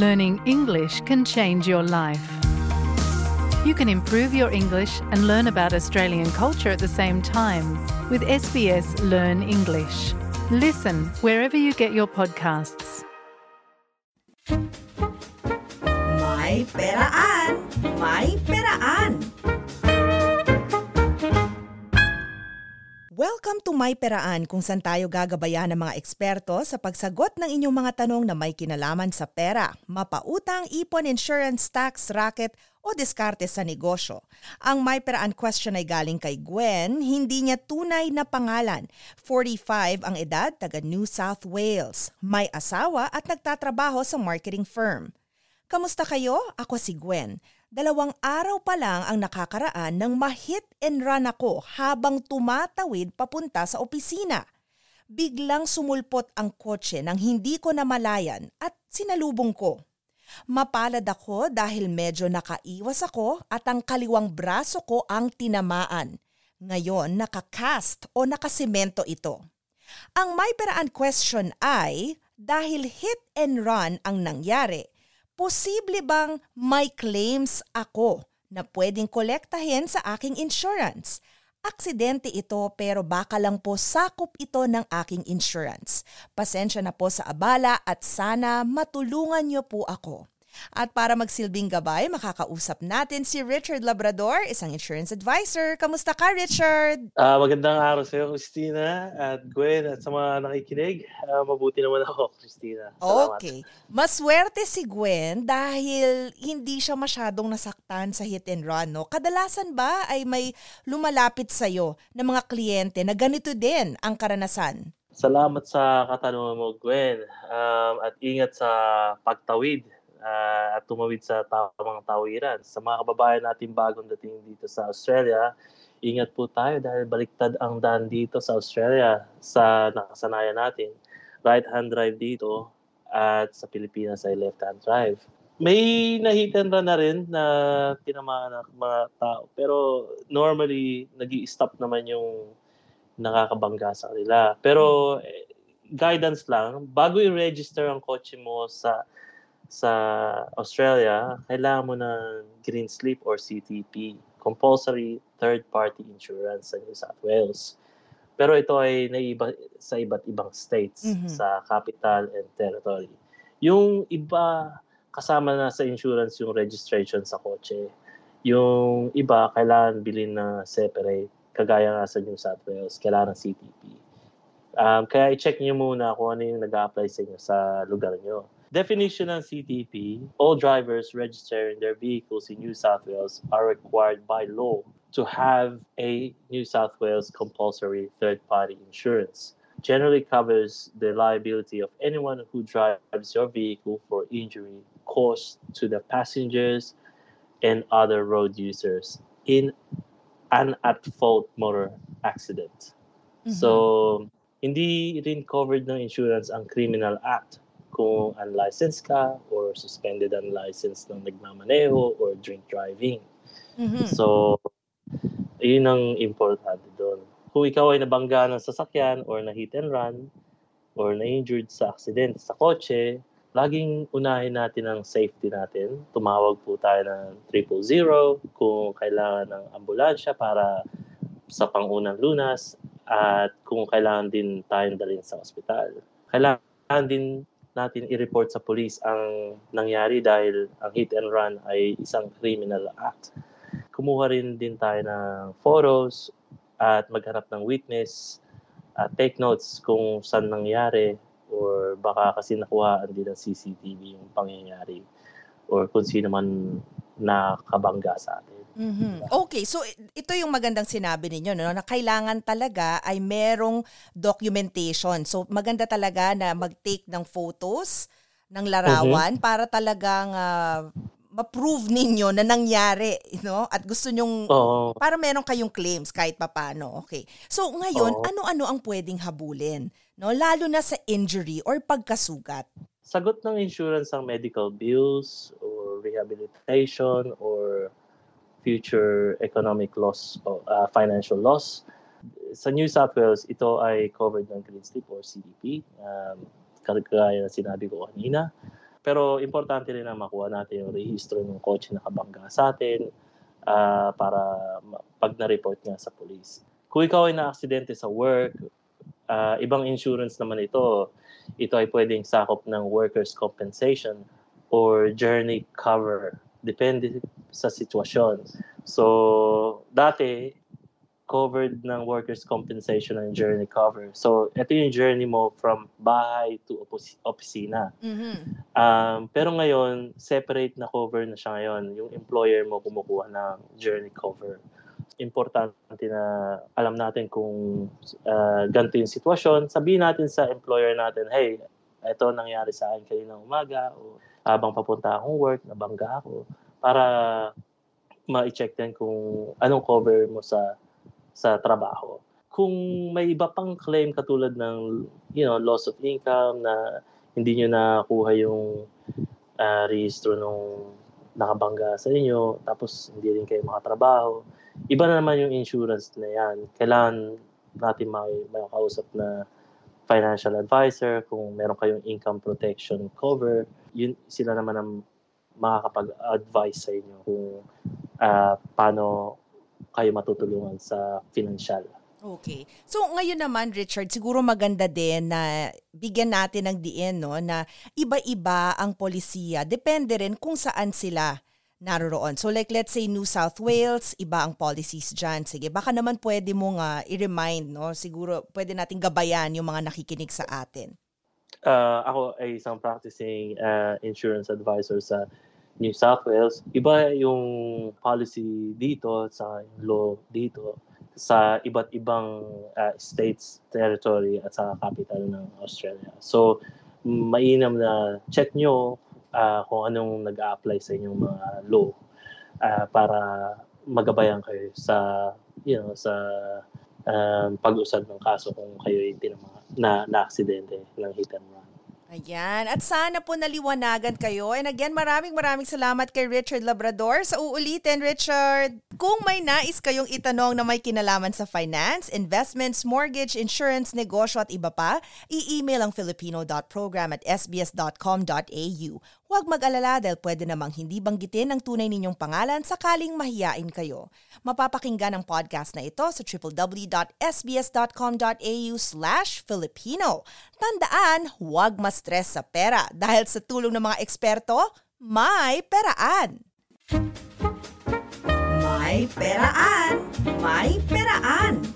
Learning English can change your life. You can improve your English and learn about Australian culture at the same time with SBS Learn English. Listen wherever you get your podcasts. May peraan! May peraan! Welcome to My Peraan kung saan tayo gagabayan ng mga eksperto sa pagsagot ng inyong mga tanong na may kinalaman sa pera, mapautang, ipon, insurance, tax, racket o diskarte sa negosyo. Ang My Peraan question ay galing kay Gwen, hindi niya tunay na pangalan. 45 ang edad, taga New South Wales. May asawa at nagtatrabaho sa marketing firm. Kamusta kayo? Ako si Gwen. Dalawang araw pa lang ang nakakaraan nang ma-hit and run ako habang tumatawid papunta sa opisina. Biglang sumulpot ang kotse nang hindi ko namalayan at sinalubong ko. Mapalad ako dahil medyo nakaiwas ako at ang kaliwang braso ko ang tinamaan. Ngayon nakakast o nakasimento ito. Ang may peraan question ay, dahil hit and run ang nangyari, posible bang may claims ako na pwedeng kolektahin sa aking insurance? Aksidente ito pero baka lang po sakop ito ng aking insurance. Pasensya na po sa abala at sana matulungan niyo po ako. At para magsilbing gabay, makakausap natin si Richard Labrador, isang insurance advisor. Kamusta ka, Richard? Ah, magandang araw sa iyo, Christina at Gwen at sa mga nakikinig. Ah, mabuti naman ako, Christina. Salamat. Okay. Maswerte si Gwen dahil hindi siya masyadong nasaktan sa hit and run. No? Kadalasan ba ay may lumalapit sa'yo ng mga kliyente na ganito din ang karanasan? Salamat sa katanungan mo, Gwen. Um, at ingat sa pagtawid uh, at tumawid sa tamang tawiran. Sa mga kababayan natin bagong dating dito sa Australia, ingat po tayo dahil baliktad ang daan dito sa Australia sa nakasanayan natin. Right-hand drive dito at sa Pilipinas ay left-hand drive. May nahitan na rin na tinamaan ng mga tao. Pero normally, nag stop naman yung nakakabangga sa kanila. Pero eh, guidance lang, bago i-register ang kotse mo sa sa Australia, kailangan mo ng green slip or CTP, compulsory third-party insurance sa New South Wales. Pero ito ay naiba sa iba't ibang states, mm-hmm. sa capital and territory. Yung iba, kasama na sa insurance yung registration sa kotse. Yung iba, kailangan bilhin na separate. Kagaya nga sa New South Wales, kailangan ng CTP. Um, kaya i-check nyo muna kung ano yung nag-apply sa inyo sa lugar nyo Definition ng CTP, all drivers registering their vehicles in New South Wales are required by law to have a New South Wales compulsory third-party insurance. Generally covers the liability of anyone who drives your vehicle for injury caused to the passengers and other road users in an at-fault motor accident. Mm-hmm. So, hindi rin covered ng insurance ang criminal act kung unlicensed ka or suspended unlicensed ng nagmamaneho or drink driving. Mm-hmm. So, yun ang importante doon. Kung ikaw ay nabangga ng sasakyan or na hit and run or na-injured sa aksidente sa kotse, laging unahin natin ang safety natin. Tumawag po tayo ng triple zero kung kailangan ng ambulansya para sa pangunang lunas at kung kailangan din tayong dalhin sa ospital. Kailangan din natin i-report sa police ang nangyari dahil ang hit and run ay isang criminal act. Kumuha rin din tayo ng photos at maghanap ng witness at take notes kung saan nangyari or baka kasi nakuhaan din ng CCTV yung pangyayari or kung sino man nakabangga sa atin. Mm-hmm. Okay, so ito yung magandang sinabi ninyo no na kailangan talaga ay merong documentation. So maganda talaga na mag-take ng photos ng larawan mm-hmm. para talagang uh, ma-prove ninyo na nangyari, you know? At gusto nyong oh. para meron kayong claims kahit papaano. Okay. So ngayon, oh. ano-ano ang pwedeng habulin, no? Lalo na sa injury or pagkasugat. Sagot ng insurance ang medical bills or rehabilitation or future economic loss o uh, financial loss. Sa New South Wales, ito ay covered ng Green Slip or CDP. Um, kagaya na sinabi ko kanina. Pero importante rin na makuha natin yung rehistro ng kotse na kabangga sa atin uh, para pag na-report nga sa police. Kung ikaw ay na-aksidente sa work, uh, ibang insurance naman ito, ito ay pwedeng sakop ng workers' compensation or journey cover. Depende sa sitwasyon. So, dati, covered ng workers' compensation and journey cover. So, ito yung journey mo from bahay to opos- opisina. Mm-hmm. Um, pero ngayon, separate na cover na siya ngayon. Yung employer mo kumukuha ng journey cover. Importante na alam natin kung uh, ganito yung sitwasyon. Sabihin natin sa employer natin, hey, ito nangyari sa akin kayo ng umaga o habang papunta akong work, nabangga ako para ma-check din kung anong cover mo sa sa trabaho. Kung may iba pang claim katulad ng you know loss of income na hindi niyo nakuha yung uh, rehistro nung nakabangga sa inyo tapos hindi rin kayo makatrabaho. Iba na naman yung insurance na yan. Kailangan natin may makakausap na financial advisor, kung meron kayong income protection cover, yun sila naman ang makakapag-advise sa inyo kung uh, paano kayo matutulungan sa financial. Okay. So ngayon naman Richard, siguro maganda din na bigyan natin ng diin no na iba-iba ang polisiya. Depende rin kung saan sila naroroon. So like let's say New South Wales, iba ang policies dyan. Sige, baka naman pwede mo nga i-remind, no? Siguro pwede nating gabayan yung mga nakikinig sa atin. Uh, ako ay isang practicing uh, insurance advisor sa New South Wales, iba yung policy dito sa law dito sa iba't ibang uh, states, territory at sa capital ng Australia. So, mainam na check nyo uh, kung anong nag-a-apply sa inyong mga law uh, para magabayan kayo sa you know sa um, pag-usad ng kaso kung kayo ay tinama na na aksidente ng hit and run. Ayan. At sana po naliwanagan kayo. And again, maraming maraming salamat kay Richard Labrador. Sa uulitin, Richard, kung may nais kayong itanong na may kinalaman sa finance, investments, mortgage, insurance, negosyo at iba pa, i-email ang filipino.program at sbs.com.au. Huwag mag-alala dahil pwede namang hindi banggitin ang tunay ninyong pangalan sakaling mahiyain kayo. Mapapakinggan ang podcast na ito sa www.sbs.com.au slash Filipino. Tandaan, huwag ma-stress sa pera dahil sa tulong ng mga eksperto, may peraan. May peraan! May peraan!